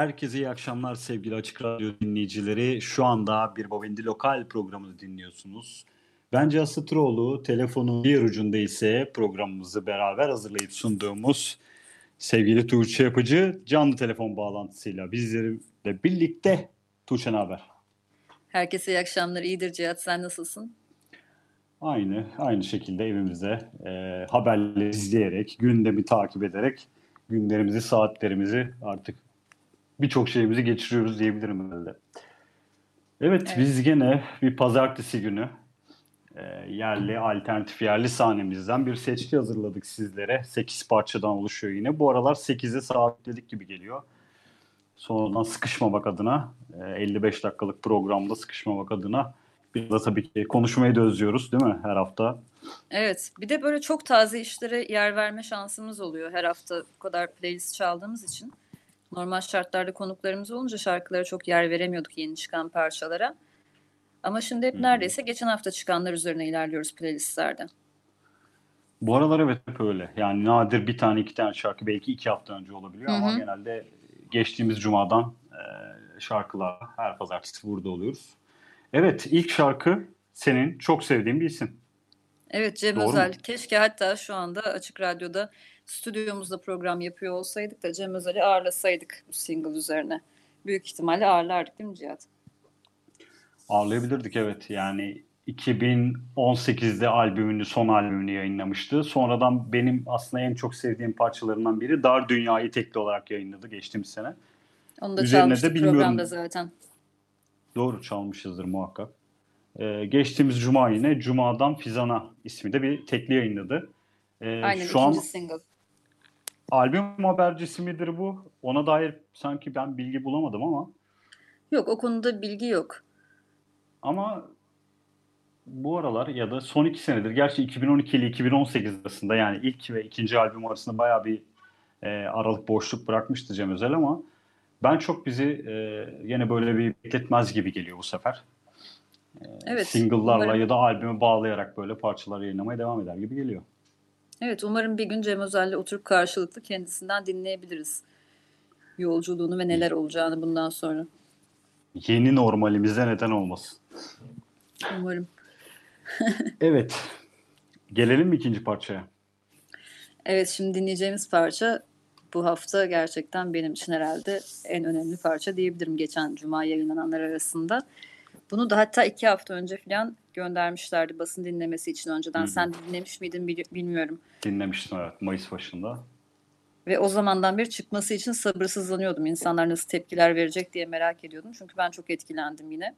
Herkese iyi akşamlar sevgili Açık Radyo dinleyicileri. Şu anda bir Bovendi Lokal programını dinliyorsunuz. Ben Cihaz telefonun diğer ucunda ise programımızı beraber hazırlayıp sunduğumuz sevgili Tuğçe Yapıcı canlı telefon bağlantısıyla bizlerle birlikte. Tuğçe haber? Herkese iyi akşamlar. İyidir Cihat. Sen nasılsın? Aynı, aynı şekilde evimizde e, haberleri izleyerek, gündemi takip ederek günlerimizi, saatlerimizi artık birçok şeyimizi geçiriyoruz diyebilirim herhalde. Evet, evet. biz gene bir pazartesi günü e, yerli, alternatif yerli sahnemizden bir seçki hazırladık sizlere. 8 parçadan oluşuyor yine. Bu aralar 8'e sabitledik gibi geliyor. Sonradan sıkışmamak adına, e, 55 dakikalık programda sıkışmamak adına bir de tabii ki konuşmayı da özlüyoruz değil mi her hafta? Evet. Bir de böyle çok taze işlere yer verme şansımız oluyor her hafta bu kadar playlist çaldığımız için. Normal şartlarda konuklarımız olunca şarkılara çok yer veremiyorduk yeni çıkan parçalara. Ama şimdi hep neredeyse geçen hafta çıkanlar üzerine ilerliyoruz playlistlerde. Bu aralar evet hep öyle. Yani nadir bir tane iki tane şarkı belki iki hafta önce olabiliyor Hı-hı. ama genelde geçtiğimiz cumadan e, şarkılar her pazartesi burada oluyoruz. Evet ilk şarkı senin çok sevdiğin bir isim. Evet Cem Doğru Özel. Mu? Keşke hatta şu anda Açık Radyo'da stüdyomuzda program yapıyor olsaydık da Cem Özel'i ağırlasaydık bu single üzerine. Büyük ihtimalle ağırlardık değil mi Cihat? Ağırlayabilirdik evet. Yani 2018'de albümünü, son albümünü yayınlamıştı. Sonradan benim aslında en çok sevdiğim parçalarından biri Dar Dünya'yı tekli olarak yayınladı geçtiğimiz sene. Onu da Üzerine çalmıştık de bilmiyorum. programda zaten. Doğru çalmışızdır muhakkak. Ee, geçtiğimiz Cuma yine Cuma'dan Fizana ismi de bir tekli yayınladı. Ee, Aynen şu ikinci an, single. Albüm habercisi midir bu? Ona dair sanki ben bilgi bulamadım ama. Yok o konuda bilgi yok. Ama bu aralar ya da son iki senedir gerçi 2012 ile 2018 arasında yani ilk ve ikinci albüm arasında baya bir e, aralık boşluk bırakmıştı Cem Özel ama ben çok bizi e, yine böyle bir bekletmez gibi geliyor bu sefer. E, evet. Single'larla umarım... ya da albümü bağlayarak böyle parçalar yayınlamaya devam eder gibi geliyor. Evet umarım bir gün Cem Özel'le oturup karşılıklı kendisinden dinleyebiliriz. Yolculuğunu ve neler olacağını bundan sonra. Yeni normalimize neden olmasın. Umarım. evet. Gelelim mi ikinci parçaya? Evet şimdi dinleyeceğimiz parça bu hafta gerçekten benim için herhalde en önemli parça diyebilirim geçen cuma yayınlananlar arasında. Bunu da hatta iki hafta önce falan göndermişlerdi basın dinlemesi için önceden. Hı-hı. Sen dinlemiş miydin bilmiyorum. Dinlemiştim evet Mayıs başında. Ve o zamandan beri çıkması için sabırsızlanıyordum. İnsanlar nasıl tepkiler verecek diye merak ediyordum. Çünkü ben çok etkilendim yine.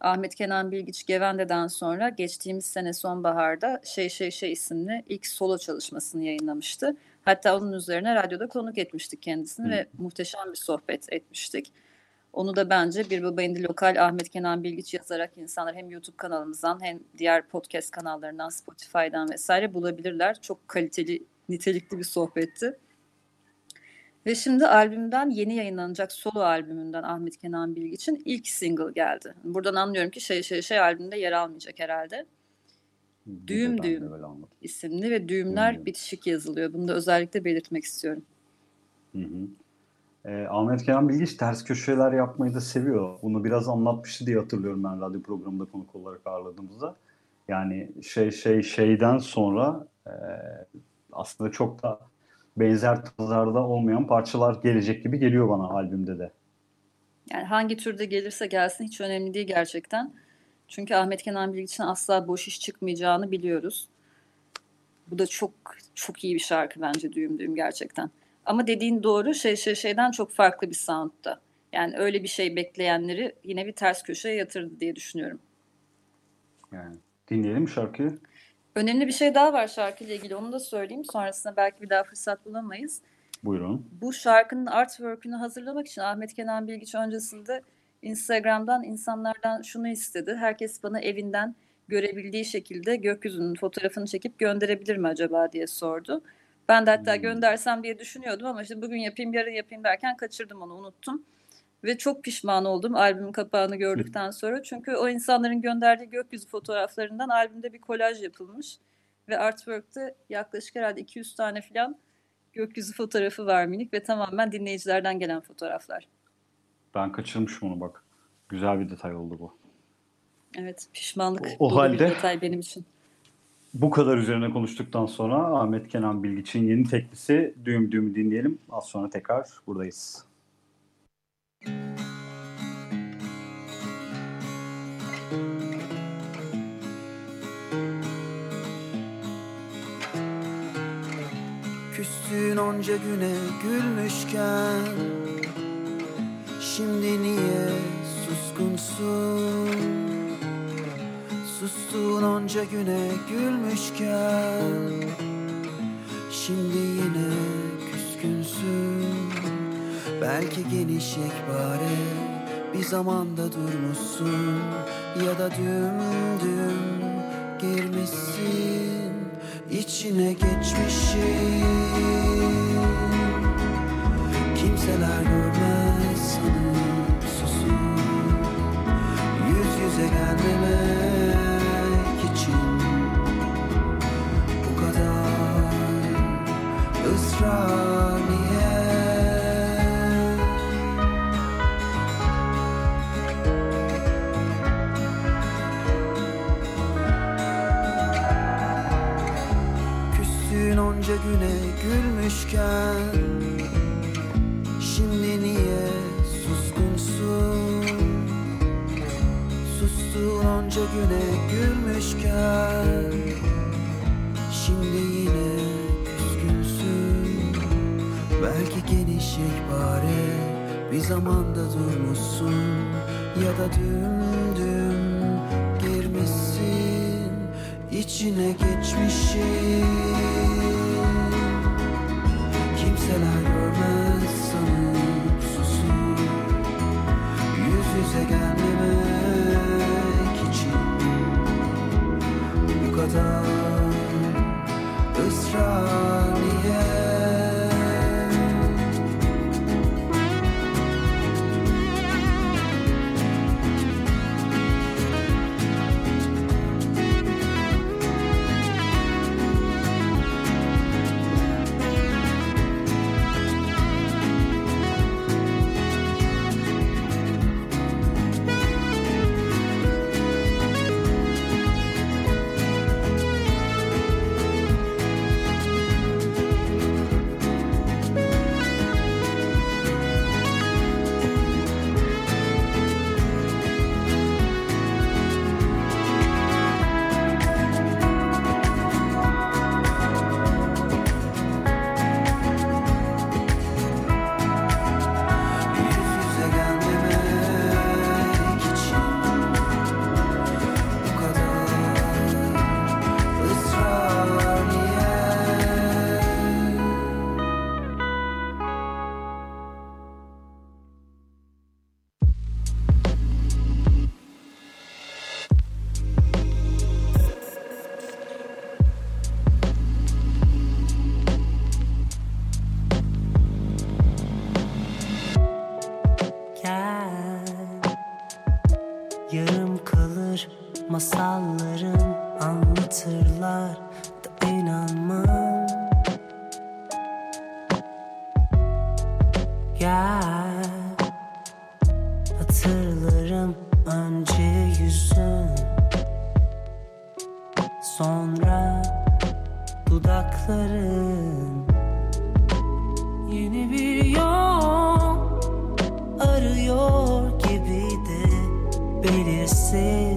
Ahmet Kenan Bilgiç Gevende'den sonra geçtiğimiz sene sonbaharda Şey Şey Şey isimli ilk solo çalışmasını yayınlamıştı. Hatta onun üzerine radyoda konuk etmiştik kendisini Hı. ve muhteşem bir sohbet etmiştik. Onu da bence Bir Baba İndi Lokal Ahmet Kenan Bilgiç yazarak insanlar hem YouTube kanalımızdan hem diğer podcast kanallarından Spotify'dan vesaire bulabilirler. Çok kaliteli, nitelikli bir sohbetti. Ve şimdi albümden yeni yayınlanacak solo albümünden Ahmet Kenan Bilgiç'in ilk single geldi. Buradan anlıyorum ki şey şey şey albümde yer almayacak herhalde. Düğüm Düğüm isimli ve düğümler hı bitişik yazılıyor. Bunu da özellikle belirtmek istiyorum. Hı hı. E, Ahmet Kenan Bilgiç ters köşeler yapmayı da seviyor. Bunu biraz anlatmıştı diye hatırlıyorum ben radyo programında konuk olarak ağırladığımızda. Yani şey şey şeyden sonra e, aslında çok da benzer tarzlarda olmayan parçalar gelecek gibi geliyor bana albümde de. Yani hangi türde gelirse gelsin hiç önemli değil gerçekten. Çünkü Ahmet Kenan Bilgiç'in asla boş iş çıkmayacağını biliyoruz. Bu da çok çok iyi bir şarkı bence Düğüm Düğüm gerçekten. Ama dediğin doğru şey şey şeyden çok farklı bir soundta. Yani öyle bir şey bekleyenleri yine bir ters köşeye yatırdı diye düşünüyorum. Yani dinleyelim şarkıyı. Önemli bir şey daha var şarkıyla ilgili onu da söyleyeyim. Sonrasında belki bir daha fırsat bulamayız. Buyurun. Bu şarkının artwork'ünü hazırlamak için Ahmet Kenan Bilgiç öncesinde Instagram'dan insanlardan şunu istedi. Herkes bana evinden görebildiği şekilde gökyüzünün fotoğrafını çekip gönderebilir mi acaba diye sordu. Ben de hatta göndersem diye düşünüyordum ama işte bugün yapayım yarın yapayım derken kaçırdım onu unuttum. Ve çok pişman oldum albümün kapağını gördükten sonra. Çünkü o insanların gönderdiği gökyüzü fotoğraflarından albümde bir kolaj yapılmış. Ve artwork'te yaklaşık herhalde 200 tane falan gökyüzü fotoğrafı var minik ve tamamen dinleyicilerden gelen fotoğraflar. Ben kaçırmışım onu bak. Güzel bir detay oldu bu. Evet pişmanlık. O, o halde bir detay benim için. Bu kadar üzerine konuştuktan sonra Ahmet Kenan Bilgiç'in yeni teklisi Düğüm Düğüm dinleyelim. Az sonra tekrar buradayız. Küstüğün onca güne gülmüşken Şimdi niye suskunsun Sustuğun onca güne gülmüşken Şimdi yine küskünsün. Belki geniş yekpare bir zamanda durmuşsun Ya da düm düm girmişsin içine geçmişim Kimseler görmez sanıp susun Yüz yüze gelmemek try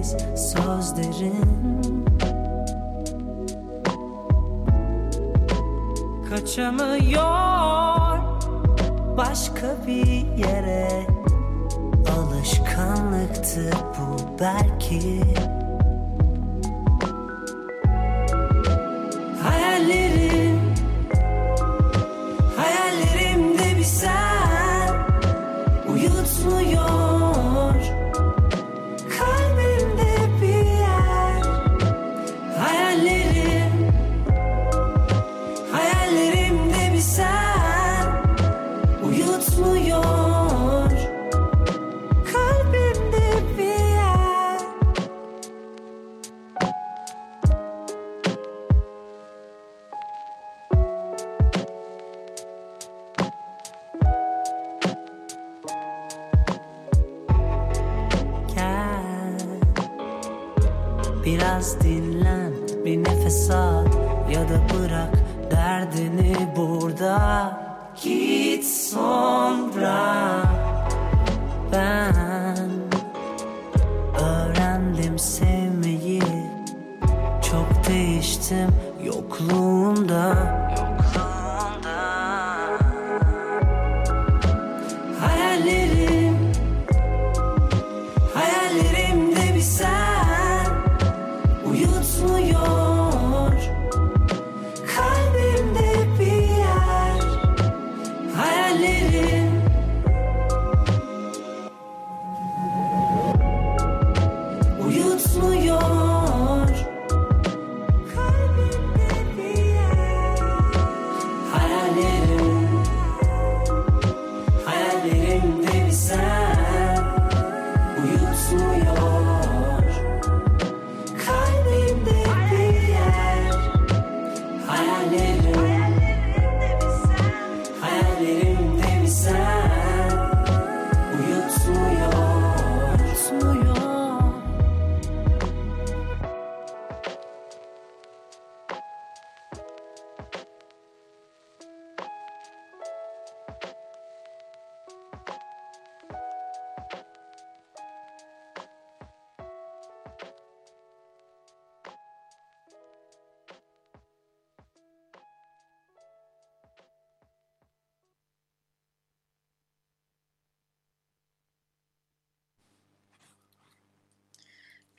belirsiz sözlerin. Kaçamıyor başka bir yere. Alışkanlıktı bu belki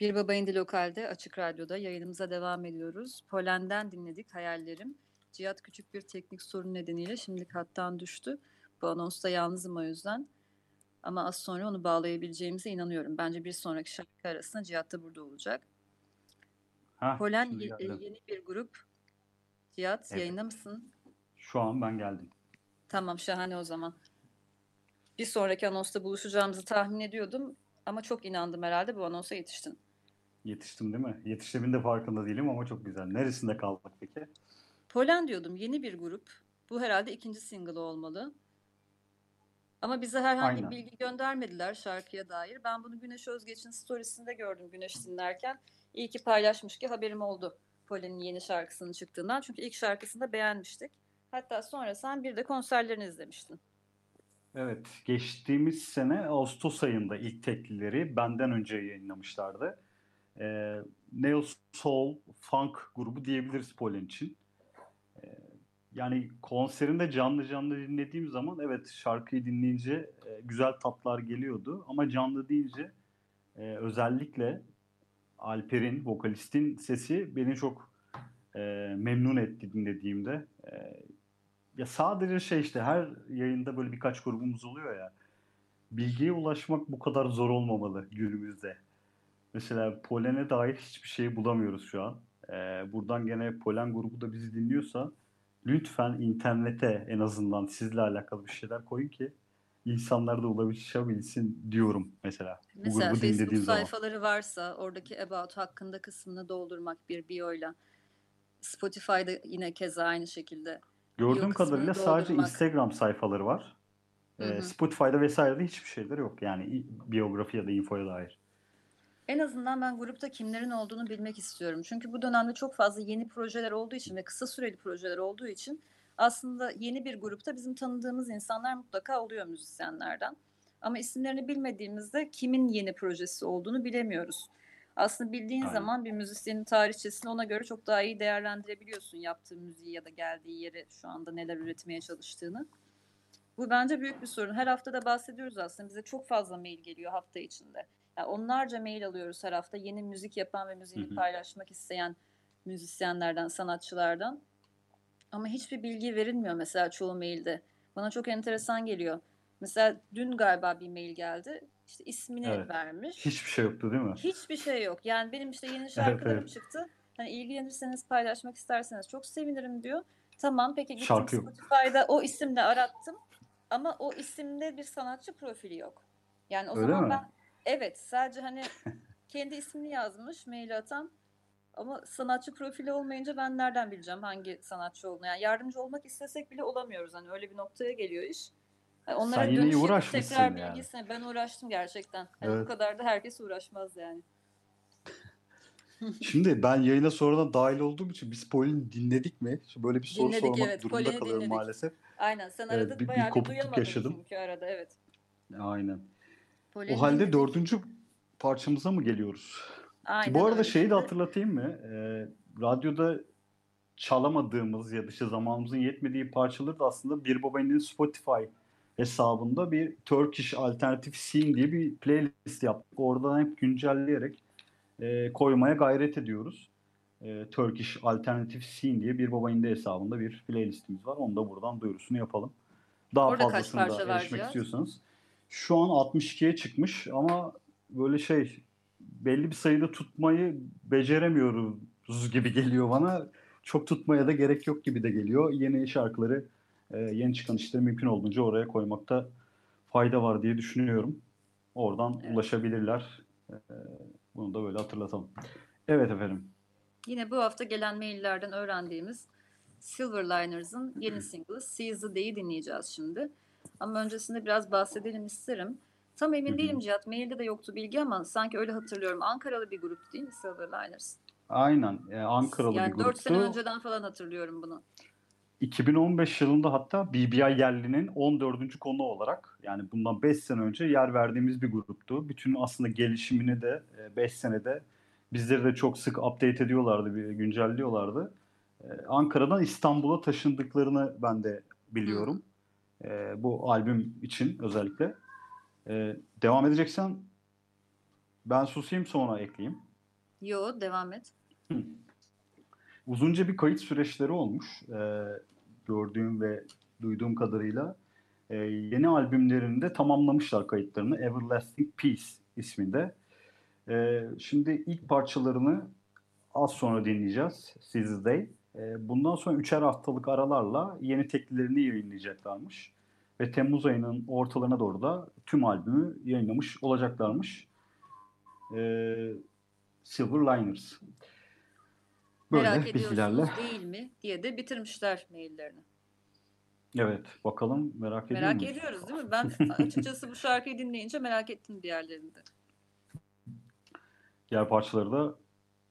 Bir Baba İndi Lokal'de Açık Radyo'da yayınımıza devam ediyoruz. Polen'den dinledik Hayallerim. Cihat küçük bir teknik sorun nedeniyle şimdilik hattan düştü. Bu anonsta yalnızım o yüzden. Ama az sonra onu bağlayabileceğimize inanıyorum. Bence bir sonraki şarkı arasında Cihat da burada olacak. Ha, Polen şimdi geldim. yeni bir grup. Cihat Evet. yayında mısın? Şu an ben geldim. Tamam şahane o zaman. Bir sonraki anonsta buluşacağımızı tahmin ediyordum. Ama çok inandım herhalde bu anonsa yetiştin. Yetiştim değil mi? Yetiştiğimin de farkında değilim ama çok güzel. Neresinde kaldık peki? Polen diyordum yeni bir grup. Bu herhalde ikinci single olmalı. Ama bize herhangi Aynen. bir bilgi göndermediler şarkıya dair. Ben bunu Güneş Özgeç'in storiesinde gördüm Güneş dinlerken. İyi ki paylaşmış ki haberim oldu Polen'in yeni şarkısının çıktığından. Çünkü ilk şarkısını da beğenmiştik. Hatta sonra sen bir de konserlerini izlemiştin. Evet, geçtiğimiz sene Ağustos ayında ilk teklileri benden önce yayınlamışlardı. Ee, Neo Soul Funk grubu diyebiliriz Polen için. Ee, yani konserinde canlı canlı dinlediğim zaman evet şarkıyı dinleyince e, güzel tatlar geliyordu ama canlı deyince e, özellikle Alper'in, vokalistin sesi beni çok e, memnun etti dinlediğimde. E, ya sadece şey işte her yayında böyle birkaç grubumuz oluyor ya. Bilgiye ulaşmak bu kadar zor olmamalı günümüzde. Mesela Polen'e dair hiçbir şey bulamıyoruz şu an. Ee, buradan gene Polen grubu da bizi dinliyorsa lütfen internete en azından sizle alakalı bir şeyler koyun ki insanlar da ulaşabilsin diyorum mesela. Bu Mesela grubu Facebook dinlediğim zaman. sayfaları varsa oradaki About hakkında kısmını doldurmak bir bio'yla. Spotify'da yine keza aynı şekilde. Gördüğüm kadarıyla sadece. Instagram sayfaları var. Ee, Hı hı. Spotify'da vesairede hiçbir şeyler yok. Yani biyografi ya da infoya dair. En azından ben grupta kimlerin olduğunu bilmek istiyorum. Çünkü bu dönemde çok fazla yeni projeler olduğu için ve kısa süreli projeler olduğu için aslında yeni bir grupta bizim tanıdığımız insanlar mutlaka oluyor müzisyenlerden. Ama isimlerini bilmediğimizde kimin yeni projesi olduğunu bilemiyoruz. Aslında bildiğin Aynen. zaman bir müzisyenin tarihçesini ona göre çok daha iyi değerlendirebiliyorsun. Yaptığı müziği ya da geldiği yere şu anda neler üretmeye çalıştığını. Bu bence büyük bir sorun. Her hafta da bahsediyoruz aslında. Bize çok fazla mail geliyor hafta içinde. Yani onlarca mail alıyoruz her hafta. Yeni müzik yapan ve müziğini paylaşmak isteyen müzisyenlerden, sanatçılardan. Ama hiçbir bilgi verilmiyor mesela çoğu mailde. Bana çok enteresan geliyor. Mesela dün galiba bir mail geldi. İşte ismini Evet. vermiş. Hiçbir şey yoktu değil mi? Hiçbir şey yok. Yani benim işte yeni şarkılarım evet. çıktı. Hani ilgilenirseniz paylaşmak isterseniz çok sevinirim diyor. Tamam peki gittim Şarkı yok. Spotify'da o isimle arattım. Ama o isimde bir sanatçı profili yok. Yani o Öyle zaman mi? ben evet sadece hani kendi ismini yazmış mail atan ama sanatçı profili olmayınca ben nereden bileceğim hangi sanatçı olduğunu. Yani yardımcı olmak istesek bile olamıyoruz. Hani öyle bir noktaya geliyor iş. Yani onlara Sen yine uğraşmışsın tekrar yani. bilgisine ben uğraştım gerçekten. Hani Evet. Bu kadar da herkes uğraşmaz yani. Şimdi ben yayına sonradan dahil olduğum için biz Pauline dinledik mi? Şimdi böyle bir soru Dinledik, sormak evet. durumunda Pauline'i kalıyorum dinledik. maalesef. Aynen sen Evet, aradık bir- bir bayağı bir, kopukluk duyamadım yaşadım. çünkü arada evet. Aynen. Pauline'i O halde dördüncü parçamıza mı geliyoruz? Aynen Bu arada öyle. şeyi de hatırlatayım mı? Ee, radyoda çalamadığımız ya da işte zamanımızın yetmediği parçaları da aslında Bir Babaanne'nin Spotify hesabında bir Turkish Alternative Scene diye bir playlist yaptık. Oradan hep güncelleyerek e, koymaya gayret ediyoruz. E, Turkish Alternative Scene diye Bir Babaanne hesabında bir playlistimiz var. Onu da buradan duyurusunu yapalım. Daha Orada fazlasını da erişmek Cihat? istiyorsanız. Şu an 62'ye çıkmış ama böyle şey belli bir sayıda tutmayı beceremiyoruz gibi geliyor bana. Çok tutmaya da gerek yok gibi de geliyor. Yeni şarkıları, e, yeni çıkan işleri mümkün olduğunca oraya koymakta fayda var diye düşünüyorum. Oradan Evet. ulaşabilirler. E, bunu da böyle hatırlatalım. Evet efendim. Yine bu hafta gelen maillerden öğrendiğimiz Silverliners'ın yeni single'ı Seize the Day'i dinleyeceğiz şimdi. Ama öncesinde biraz bahsedelim isterim. Tam emin Hı hı. değilim Cihat. Mailde de yoktu bilgi ama sanki öyle hatırlıyorum. Ankaralı bir grup değil mi Silverliners? Aynen. e, Ankaralı yani bir 4 gruptu. sene önceden falan hatırlıyorum bunu. 2015 yılında hatta BBI yerlinin 14. konu olarak yani bundan 5 sene önce yer verdiğimiz bir gruptu. Bütün aslında gelişimini de 5 senede bizleri de çok sık update ediyorlardı, güncelliyorlardı. Ee, Ankara'dan İstanbul'a taşındıklarını ben de biliyorum. Ee, bu albüm için özellikle. Ee, devam edeceksen ben susayım sonra ekleyeyim. Yo devam et. uzunca bir kayıt süreçleri olmuş. Ee, gördüğüm ve duyduğum kadarıyla. Ee, yeni albümlerini de tamamlamışlar kayıtlarını. Everlasting Peace isminde. Ee, şimdi ilk parçalarını az sonra dinleyeceğiz. Seize Day. Ee, bundan sonra üçer haftalık aralarla yeni teklilerini yayınlayacaklarmış. Ve Temmuz ayının ortalarına doğru da tüm albümü yayınlamış olacaklarmış. Ee, Silver Liners. Böyle Merak bilgilerle. değil mi diye de bitirmişler maillerini. Evet bakalım merak ediyor Merak ediyoruz değil mi? Ben açıkçası bu şarkıyı dinleyince merak ettim diğerlerini de. Diğer parçaları da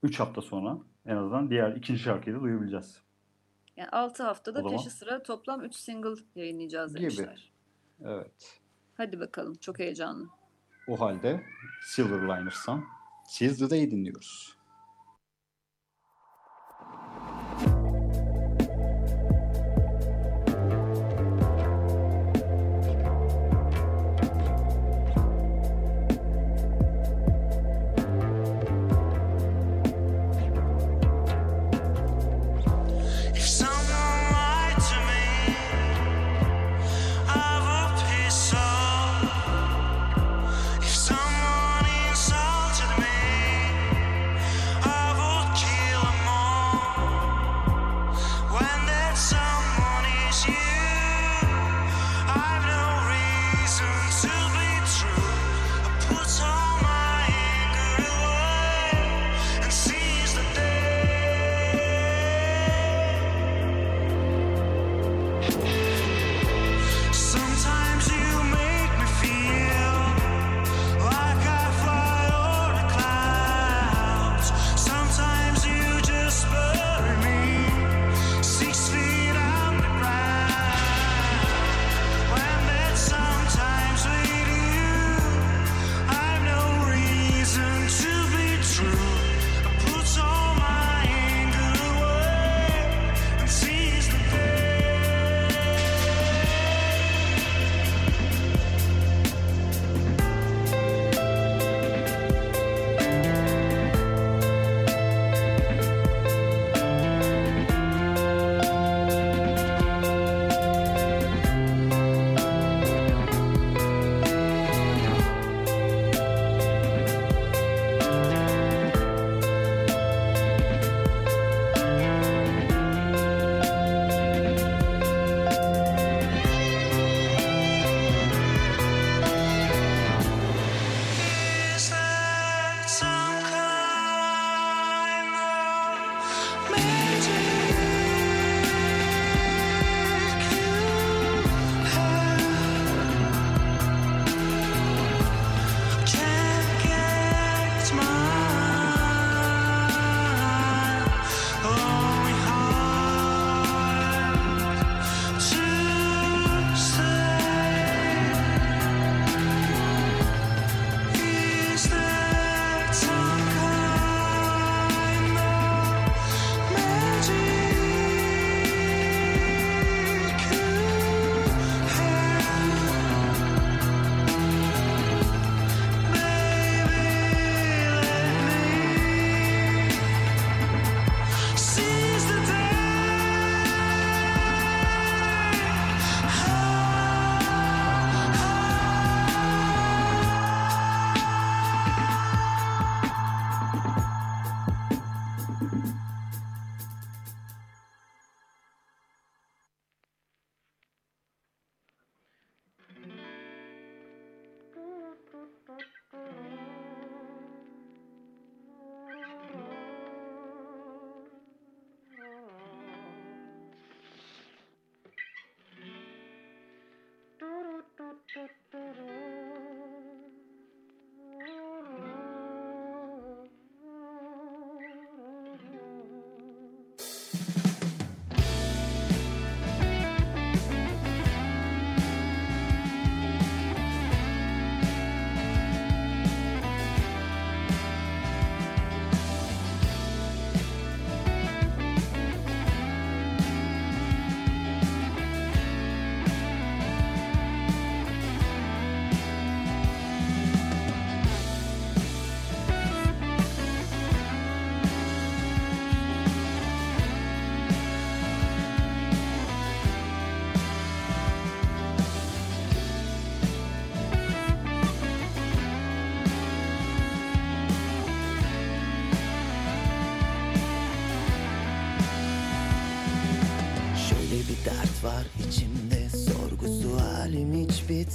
3 hafta sonra en azından diğer ikinci şarkıyı da duyabileceğiz. Yani 6 haftada zaman- peşi sıra toplam 3 single yayınlayacağız Gibi. demişler. Evet. Hadi bakalım çok heyecanlı. O halde Silver Liners'tan Seize the Day dinliyoruz.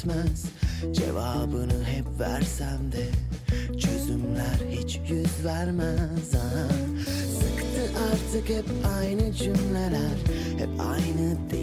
Bitmez Cevabını hep versem de çözümler hiç yüz vermez. Aha. Sıktı artık hep aynı cümleler Hep aynı delirmeler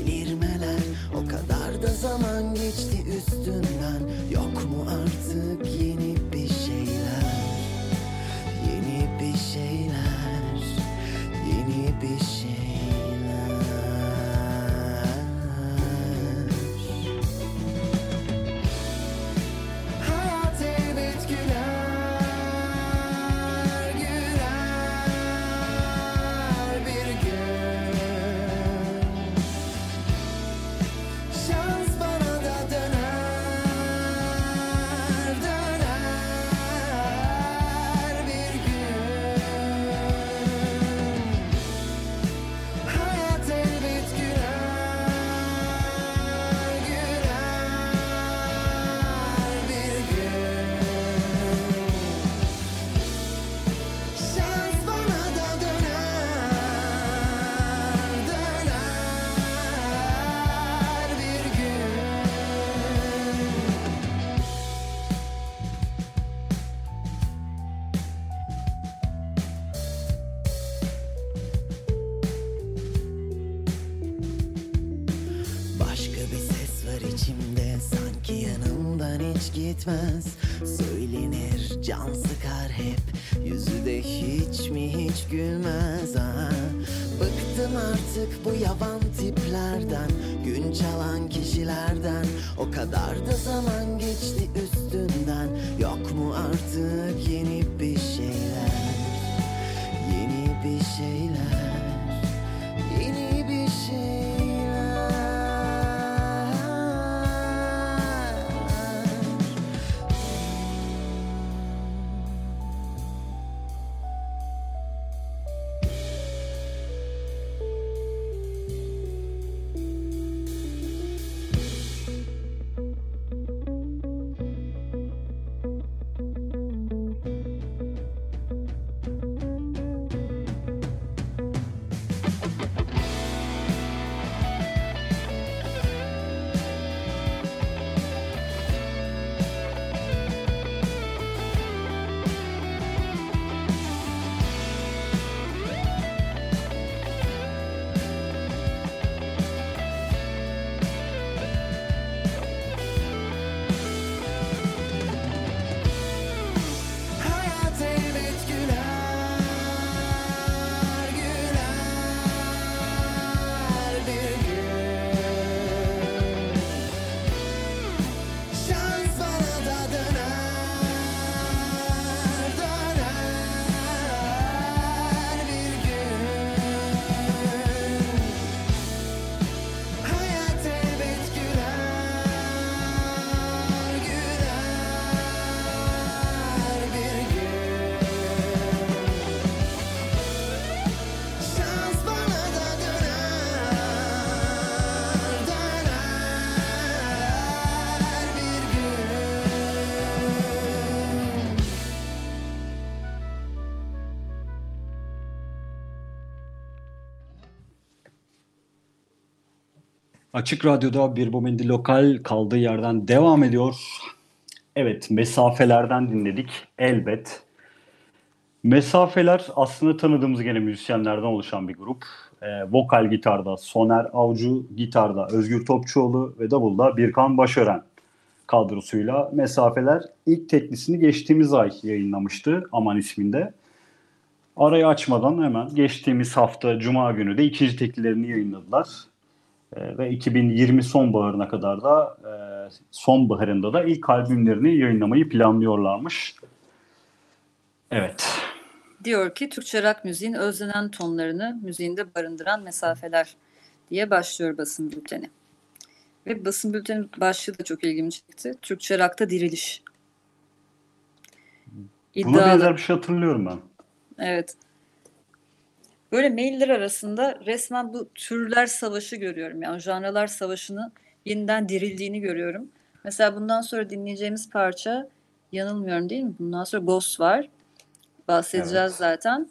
artık bu yavan Açık Radyo'da bir Bomendi Lokal kaldığı yerden devam ediyor. Evet, mesafelerden dinledik. Elbet. Mesafeler aslında tanıdığımız gene müzisyenlerden oluşan bir grup. Ee, vokal gitarda Soner Avcı, gitarda Özgür Topçuoğlu ve davulda Birkan Başören kadrosuyla Mesafeler ilk teklisini geçtiğimiz ay yayınlamıştı Aman isminde. Arayı açmadan hemen geçtiğimiz hafta Cuma günü de ikinci teklilerini yayınladılar. Ee, ve 2020 sonbaharına kadar da e, sonbaharında da ilk albümlerini yayınlamayı planlıyorlarmış. Evet. Diyor ki Türkçe rock müziğin özlenen tonlarını müziğinde barındıran mesafeler diye başlıyor basın bülteni. Ve basın bülteni başlığı da çok ilgimi çekti. Türkçe rock'ta diriliş. Buna İddialı. benzer bir şey hatırlıyorum ben. Evet. Böyle mailler arasında resmen bu türler savaşı görüyorum. Yani janralar savaşını yeniden dirildiğini görüyorum. Mesela bundan sonra dinleyeceğimiz parça yanılmıyorum değil mi? Bundan sonra Ghost var. Bahsedeceğiz Evet. zaten.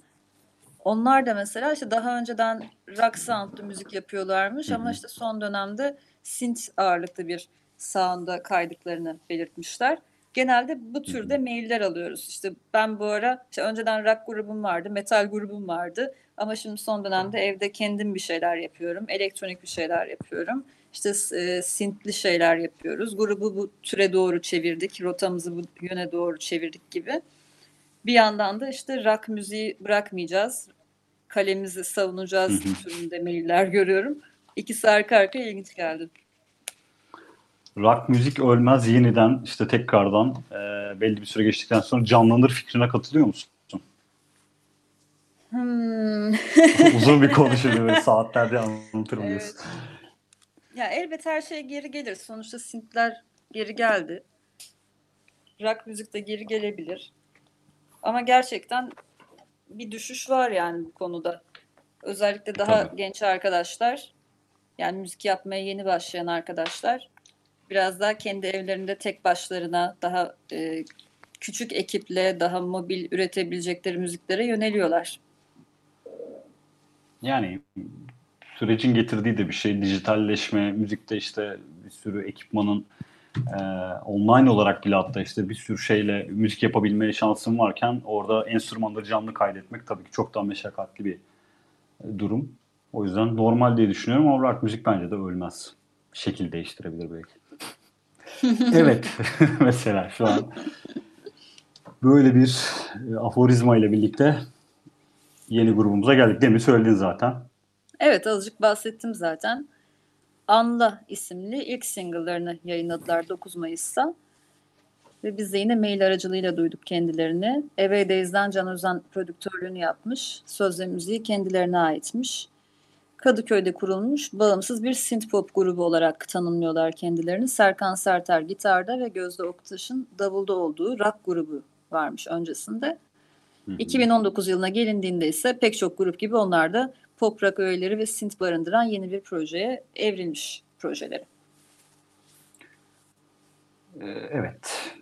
Onlar da mesela işte daha önceden rock soundlu müzik yapıyorlarmış ama işte son dönemde synth ağırlıklı bir sound'a kaydıklarını belirtmişler. Genelde bu türde mailler alıyoruz. İşte ben bu ara işte önceden rock grubum vardı, metal grubum vardı ama şimdi son dönemde evde kendim bir şeyler yapıyorum, elektronik bir şeyler yapıyorum. İşte e, synthli şeyler yapıyoruz. Grubu bu türe doğru çevirdik, rotamızı bu yöne doğru çevirdik gibi. Bir yandan da işte rock müziği bırakmayacağız. Kalemizi savunacağız türünde mailler görüyorum. İkisi arka arkaya ilginç geldi. Rock müzik ölmez yeniden işte tekrardan e, belli bir süre geçtikten sonra canlanır fikrine katılıyor musun? Hmm. Uzun bir konuşuyor böyle saatlerce anlatırım Evet. diyorsun. Ya elbet her şey geri gelir. Sonuçta synthler geri geldi. Rock müzik de geri gelebilir. Ama gerçekten bir düşüş var yani bu konuda. Özellikle daha Tabii. genç arkadaşlar, yani müzik yapmaya yeni başlayan arkadaşlar biraz daha kendi evlerinde tek başlarına daha e, küçük ekiple daha mobil üretebilecekleri müziklere yöneliyorlar. Yani sürecin getirdiği de bir şey. Dijitalleşme, müzikte işte bir sürü ekipmanın e, online olarak bile hatta işte bir sürü şeyle müzik yapabilme şansın varken orada enstrümanları canlı kaydetmek tabii ki çok daha meşakkatli bir e, durum. O yüzden normal diye düşünüyorum ama rock müzik bence de ölmez. Şekil değiştirebilir belki. evet. Mesela şu an böyle bir e, aforizma ile birlikte yeni grubumuza geldik. Demin söyledin zaten. Evet azıcık bahsettim zaten. Anla isimli ilk single'larını yayınladılar 9 Mayıs'ta. Ve biz de yine mail aracılığıyla duyduk kendilerini. Away Days'den Can Özen prodüktörlüğünü yapmış. Söz ve müziği kendilerine aitmiş. Kadıköy'de kurulmuş bağımsız bir synthpop grubu olarak tanımlıyorlar kendilerini. Serkan Serter gitarda ve Gözde Oktaş'ın davulda olduğu rock grubu varmış öncesinde. 2019 yılına gelindiğinde ise pek çok grup gibi onlar da pop rock öğeleri ve synth barındıran yeni bir projeye evrilmiş projeleri. Ee, Evet.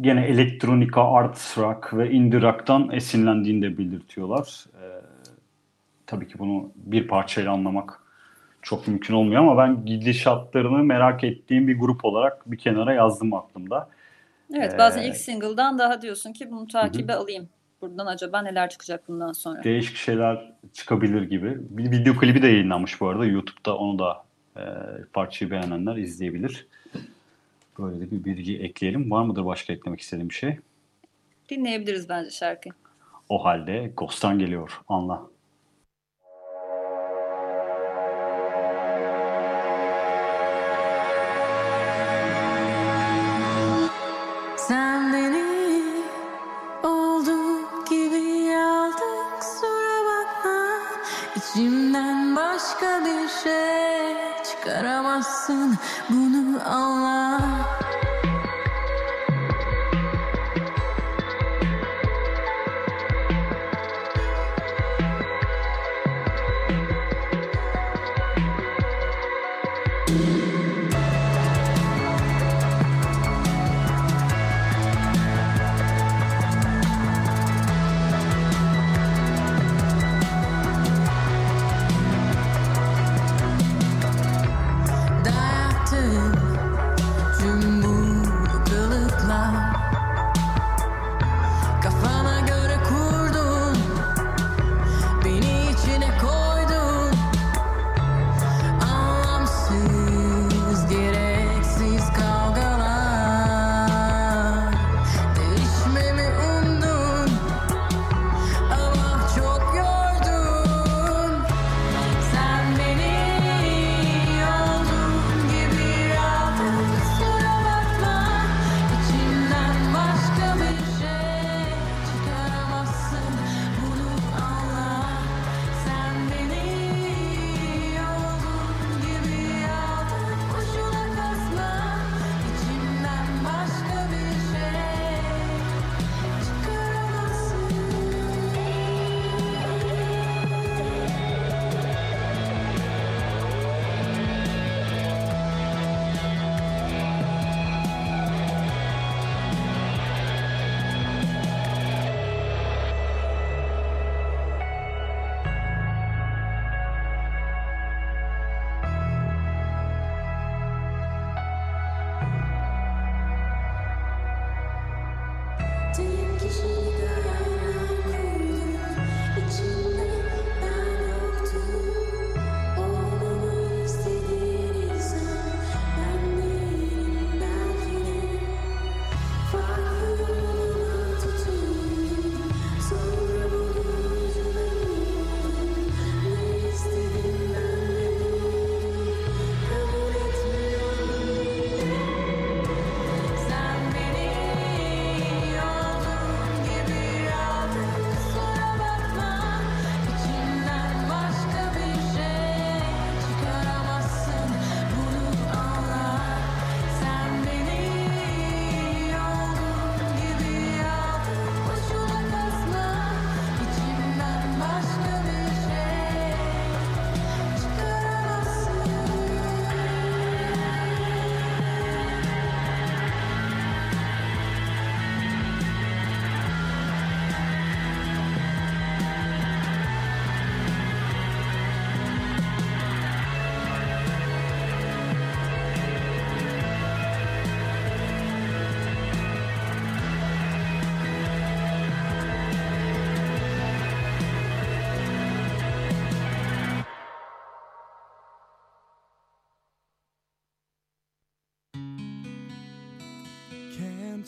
Gene elektronika, art rock ve indie rock'tan esinlendiğini de belirtiyorlar. Ee, tabii ki bunu bir parçayla anlamak çok mümkün olmuyor ama ben gidişatlarını merak ettiğim bir grup olarak bir kenara yazdım aklımda. Evet bazen Ee, ilk single'dan daha diyorsun ki bunu takibe alayım. Buradan acaba neler çıkacak bundan sonra? Değişik şeyler çıkabilir gibi. Bir video klibi de yayınlanmış bu arada. YouTube'da onu da e, parçayı beğenenler izleyebilir. Böyle de bir bilgi ekleyelim. Var mıdır başka eklemek istediğim bir şey? Dinleyebiliriz bence şarkıyı. O halde Ghost'tan geliyor. Anla.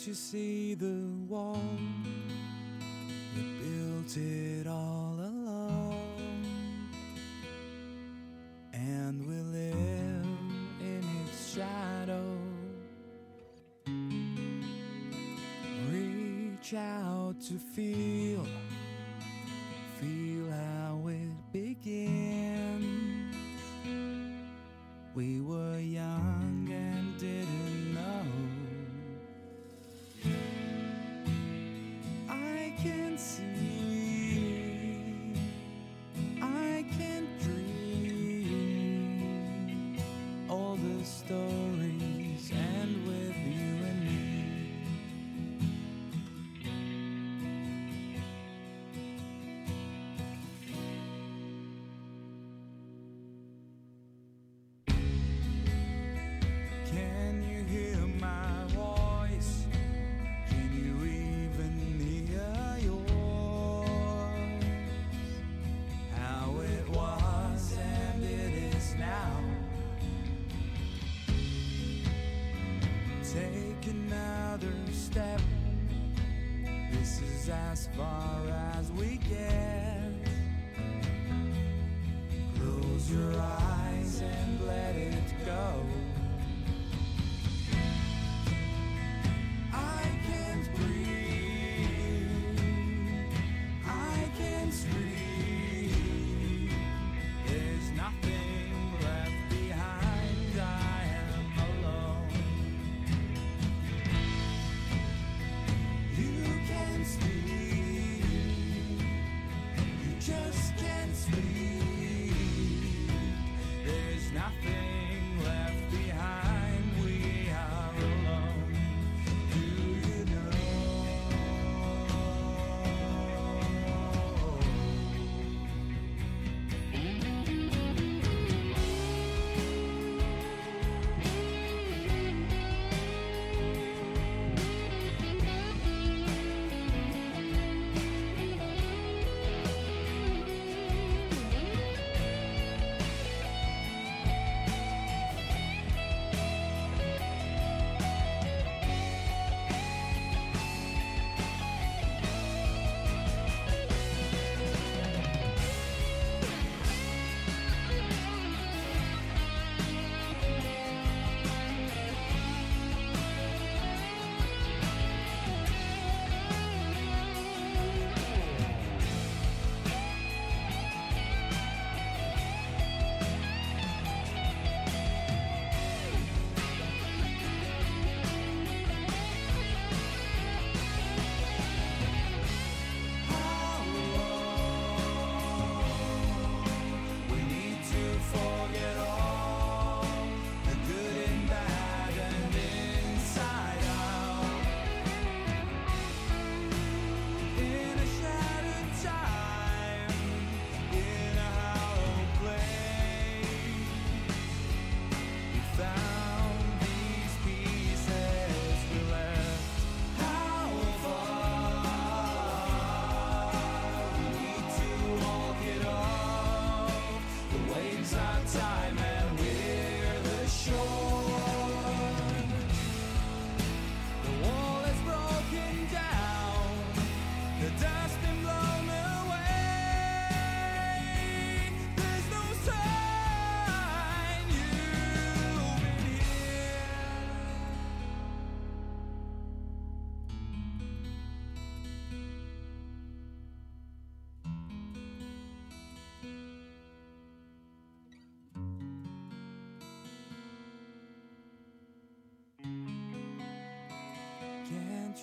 you see the wall? that built it all alone, and we live in its shadow. Reach out to feel, feel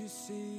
see.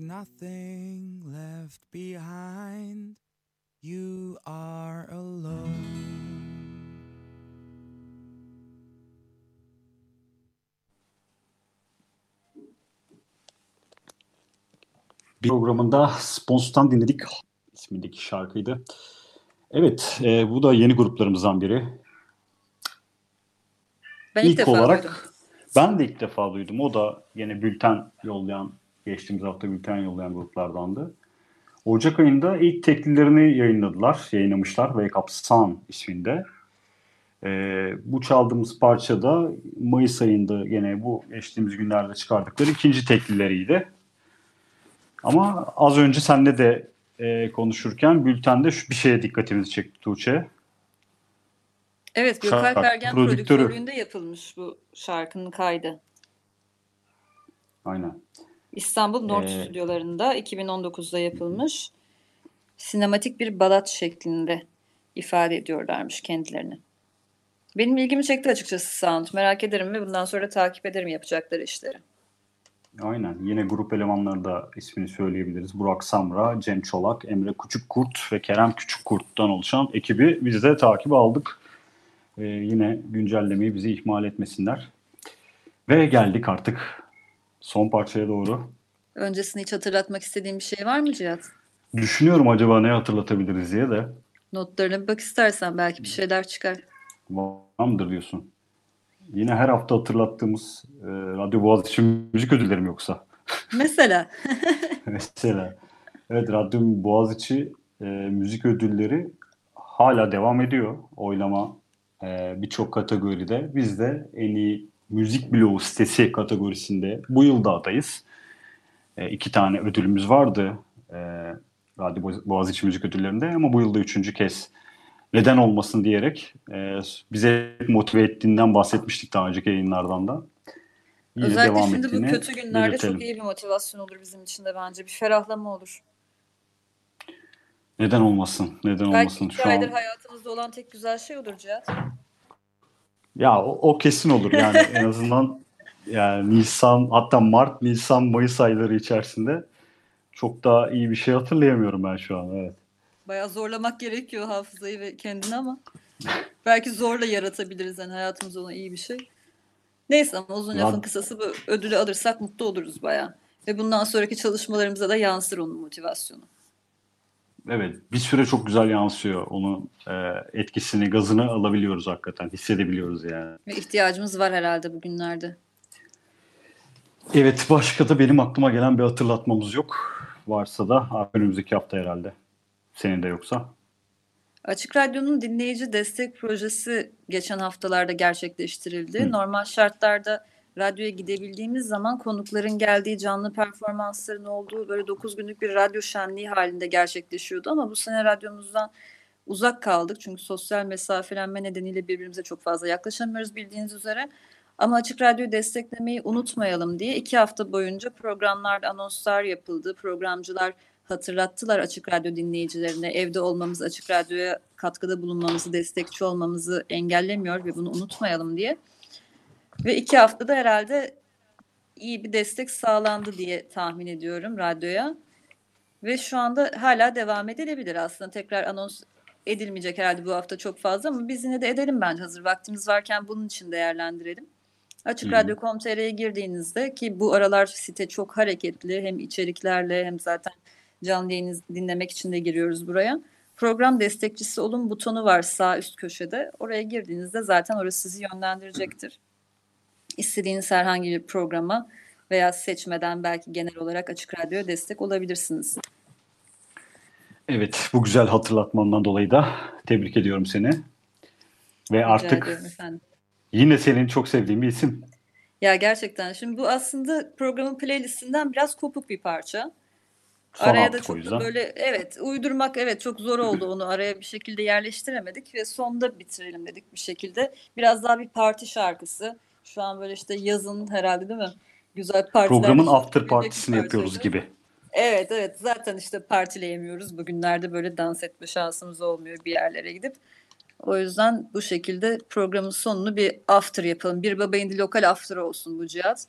There's nothing left behind. You are alone. Bir programında Spons'tan dinledik ismindeki şarkıydı. Evet, e, bu da yeni gruplarımızdan biri. Ben ilk, İlk defa olarak duydum. ben de ilk defa duydum. O da yine bülten yollayan, geçtiğimiz hafta bülten yollayan gruplardandı. Ocak ayında ilk teklilerini yayınladılar, yayınlamışlar Wake Up Sun isminde. Ee, bu çaldığımız parça da Mayıs ayında yine bu geçtiğimiz günlerde çıkardıkları ikinci teklileriydi. Ama az önce seninle de e, konuşurken bültende şu bir şeye dikkatimizi çekti Tuğçe. Evet Gökalp Şarkı Ergen prodüktörü. prodüktörlüğünde yapılmış bu şarkının kaydı. Aynen. İstanbul North Ee, stüdyolarında 2019'da yapılmış. Sinematik bir balat şeklinde ifade ediyorlarmış kendilerini. Benim ilgimi çekti açıkçası sound. Merak ederim ve bundan sonra takip ederim yapacakları işleri. Aynen. Yine grup elemanları da ismini söyleyebiliriz. Burak Samra, Cem Çolak, Emre Küçükkurt ve Kerem Küçükkurt'tan oluşan ekibi biz de takip aldık. Ee, yine güncellemeyi bizi ihmal etmesinler. Ve geldik artık son parçaya doğru. Öncesini hiç hatırlatmak istediğim bir şey var mı Cihat? Düşünüyorum acaba ne hatırlatabiliriz diye de. Notlarına bir bak istersen belki bir şeyler çıkar. Var mıdır diyorsun? Yine her hafta hatırlattığımız e, Radyo Boğaziçi müzik ödülleri mi yoksa? Mesela Mesela. Evet Radyo Boğaziçi e, müzik ödülleri hala devam ediyor. Oylama e, birçok kategoride. Biz de en iyi müzik bloğu sitesi kategorisinde bu yıl da adayız. E, iki tane ödülümüz vardı e, Radyo Boğaz- Boğaziçi Müzik Ödülleri'nde ama bu yılda üçüncü kez neden olmasın diyerek e, bize motive ettiğinden bahsetmiştik daha önceki yayınlardan da. Yine özellikle devam şimdi bu kötü günlerde belirtelim. çok iyi bir motivasyon olur bizim için de bence. Bir ferahlama olur. Neden olmasın? Neden Belki olmasın? iki Şu aydır an hayatımızda olan tek güzel şey olur Cihat. Ya o, o kesin olur yani en azından yani Nisan hatta Mart, Nisan, Mayıs ayları içerisinde çok daha iyi bir şey hatırlayamıyorum ben şu an. Evet. Bayağı zorlamak gerekiyor hafızayı ve kendini ama belki zorla yaratabiliriz yani hayatımızda olan iyi bir şey. Neyse ama uzun Ya- lafın kısası bu ödülü alırsak mutlu oluruz bayağı. Ve bundan sonraki çalışmalarımıza da yansır onun motivasyonu. Evet, bir süre çok güzel yansıyor. Onun e, etkisini, gazını alabiliyoruz hakikaten. Hissedebiliyoruz yani. Ve ihtiyacımız var herhalde bugünlerde. Evet, başka da benim aklıma gelen bir hatırlatmamız yok. Varsa da önümüzdeki hafta herhalde. Senin de yoksa. Açık Radyo'nun dinleyici destek projesi geçen haftalarda gerçekleştirildi. Hı. Normal şartlarda radyoya gidebildiğimiz zaman konukların geldiği canlı performansların olduğu böyle 9 günlük bir radyo şenliği halinde gerçekleşiyordu. Ama bu sene radyomuzdan uzak kaldık. Çünkü sosyal mesafelenme nedeniyle birbirimize çok fazla yaklaşamıyoruz bildiğiniz üzere. Ama Açık Radyo'yu desteklemeyi unutmayalım diye iki hafta boyunca programlarda anonslar yapıldı. Programcılar hatırlattılar Açık Radyo dinleyicilerine. Evde olmamız, Açık Radyo'ya katkıda bulunmamızı, destekçi olmamızı engellemiyor ve bunu unutmayalım diye. Ve iki haftada herhalde iyi bir destek sağlandı diye tahmin ediyorum radyoya. Ve şu anda hala devam edilebilir aslında. Tekrar anons edilmeyecek herhalde bu hafta çok fazla ama biz yine de edelim bence hazır vaktimiz varken bunun için değerlendirelim. Açık. Radyo.com.tr'ye girdiğinizde ki bu aralar site çok hareketli hem içeriklerle hem zaten canlı yayını dinlemek için de giriyoruz buraya. Program destekçisi olun butonu var sağ üst köşede. Oraya girdiğinizde zaten orası sizi yönlendirecektir. İstediğiniz herhangi bir programa veya seçmeden belki genel olarak Açık Radyo'ya destek olabilirsiniz. Evet, bu güzel hatırlatmandan dolayı da tebrik ediyorum seni. Ve Rica artık yine senin çok sevdiğin bir isim. Ya gerçekten şimdi bu aslında programın playlistinden biraz kopuk bir parça. Son Araya da çok da böyle evet uydurmak evet çok zor oldu onu araya bir şekilde yerleştiremedik ve sonda bitirelim dedik bir şekilde. Biraz daha bir parti şarkısı. Şu an böyle işte yazın herhalde değil mi? Güzel partiler. Programın after partisini yapıyoruz gibi. Evet evet zaten işte partileyemiyoruz. Bugünlerde böyle dans etme şansımız olmuyor bir yerlere gidip. O yüzden bu şekilde programın sonunu bir after yapalım. Bir baba indi lokal after olsun bu cihat.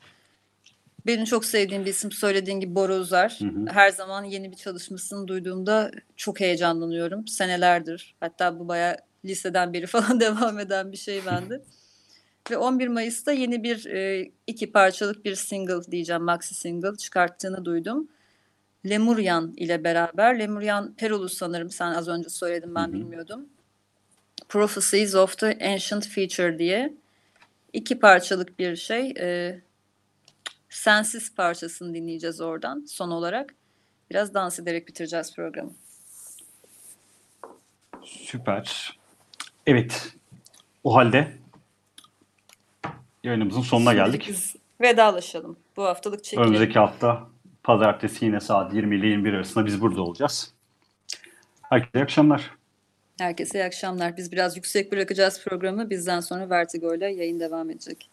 Benim çok sevdiğim bir isim söylediğin gibi Bora Uzar. Hı hı. Her zaman yeni bir çalışmasını duyduğumda çok heyecanlanıyorum. Senelerdir. Hatta bu bayağı liseden beri falan devam eden bir şey bende. Ve 11 Mayıs'ta yeni bir e, iki parçalık bir single diyeceğim maxi single çıkarttığını duydum. Lemuryan ile beraber. Lemuryan Perulu sanırım sen az önce söyledin ben Hı hı. bilmiyordum. Prophecies of the Ancient Future diye iki parçalık bir şey. E, Sensiz parçasını dinleyeceğiz oradan son olarak. Biraz dans ederek bitireceğiz programı. Süper. Evet. O halde yayınımızın sonuna geldik. biz vedalaşalım. Bu haftalık çekilelim. Önümüzdeki hafta pazartesi yine saat 20 ile 21 arasında biz burada olacağız. Herkese iyi akşamlar. Herkese iyi akşamlar. Biz biraz yüksek bırakacağız programı. Bizden sonra Vertigo ile yayın devam edecek.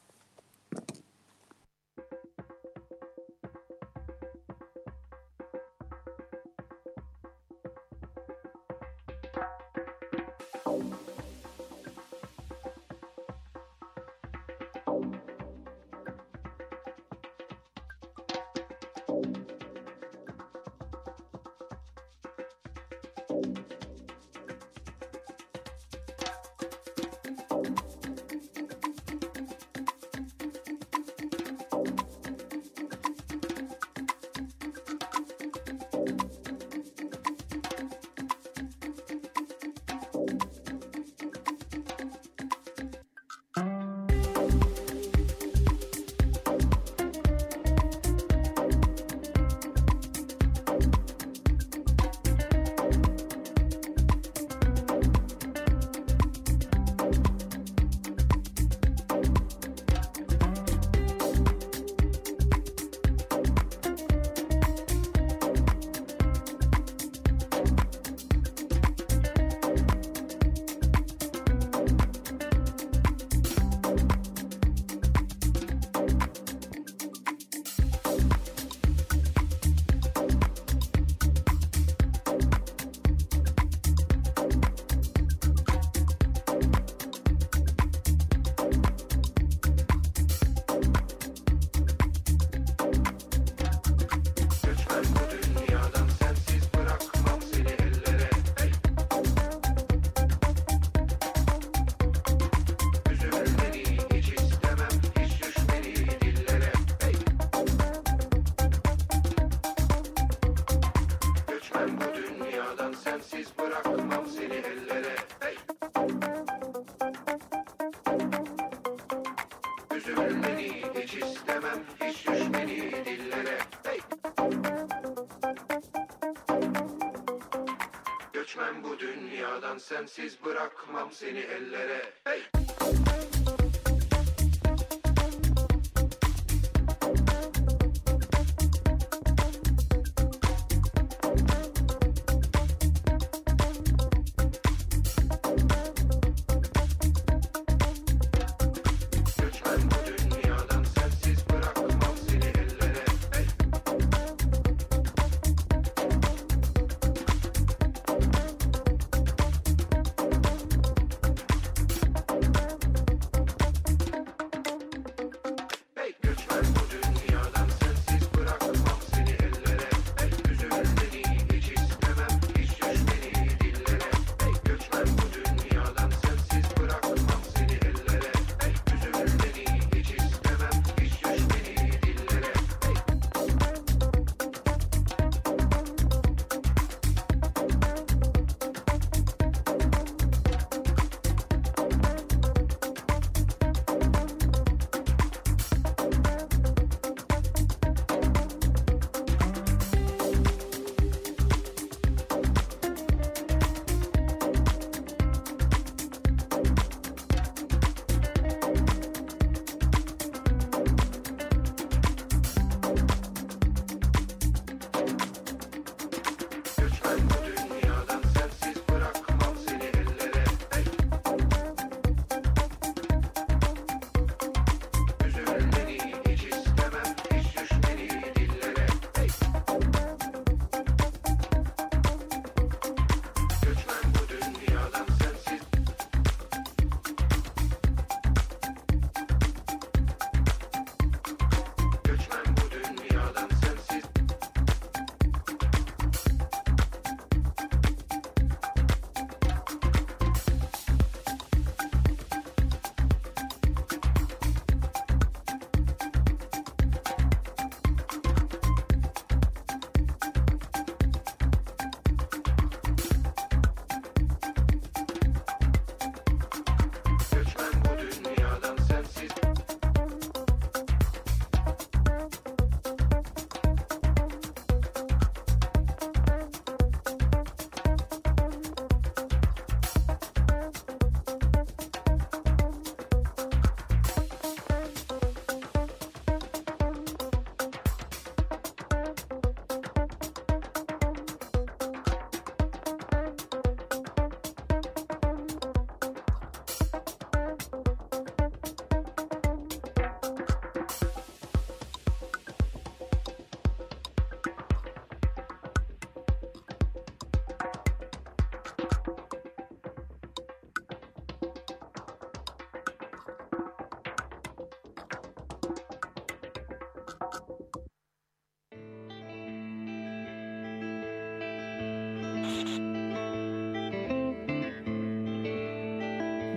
Dünyadan sensiz bırakmam seni ellere.